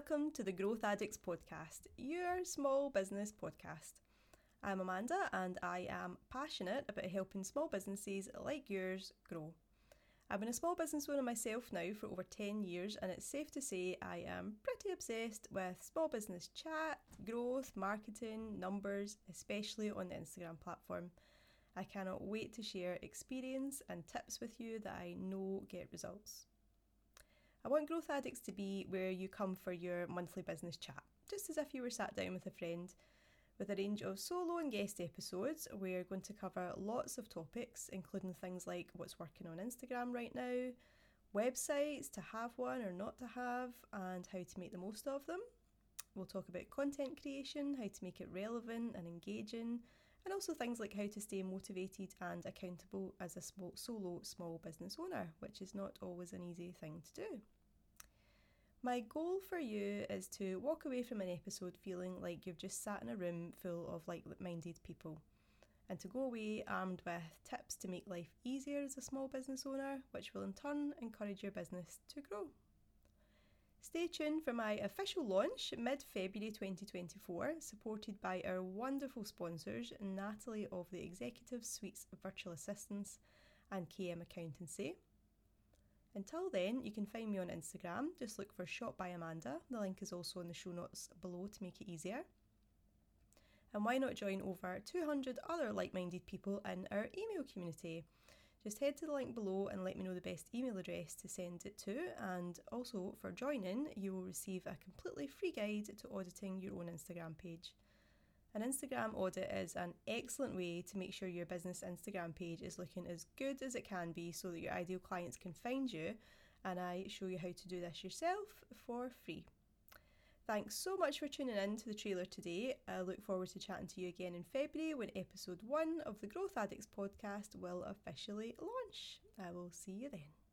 welcome to the Growth Addicts podcast, your small business podcast. I'm Amanda and I am passionate about helping small businesses like yours grow. I've been a small business owner myself now for over 10 years, and it's safe to say I am pretty obsessed with small business chat, growth, marketing, numbers, especially on the Instagram platform. I cannot wait to share experience and tips with you that I know get results. I want Growth Addicts to be where you come for your monthly business chat, just as if you were sat down with a friend. With a range of solo and guest episodes, we're going to cover lots of topics, including things like what's working on Instagram right now, websites, to have one or not to have, and how to make the most of them. We'll talk about content creation, how to make it relevant and engaging, and also things like how to stay motivated and accountable as a small, solo small business owner, which is not always an easy thing to do. My goal for you is to walk away from an episode feeling like you've just sat in a room full of like minded people, and to go away armed with tips to make life easier as a small business owner, which will in turn encourage your business to grow. Stay tuned for my official launch mid February 2024, supported by our wonderful sponsors Natalie of the Executive Suites Virtual Assistance and KM Accountancy. Until then, you can find me on Instagram. Just look for Shop by Amanda. The link is also in the show notes below to make it easier. And why not join over 200 other like minded people in our email community? just head to the link below and let me know the best email address to send it to. And also, for joining, you will receive a completely free guide to auditing your own Instagram page. An Instagram audit is an excellent way to make sure your business Instagram page is looking as good as it can be so that your ideal clients can find you. And I show you how to do this yourself for free. Thanks so much for tuning in to the trailer today. I look forward to chatting to you again in February when episode one of the Growth Addicts podcast will officially launch. I will see you then.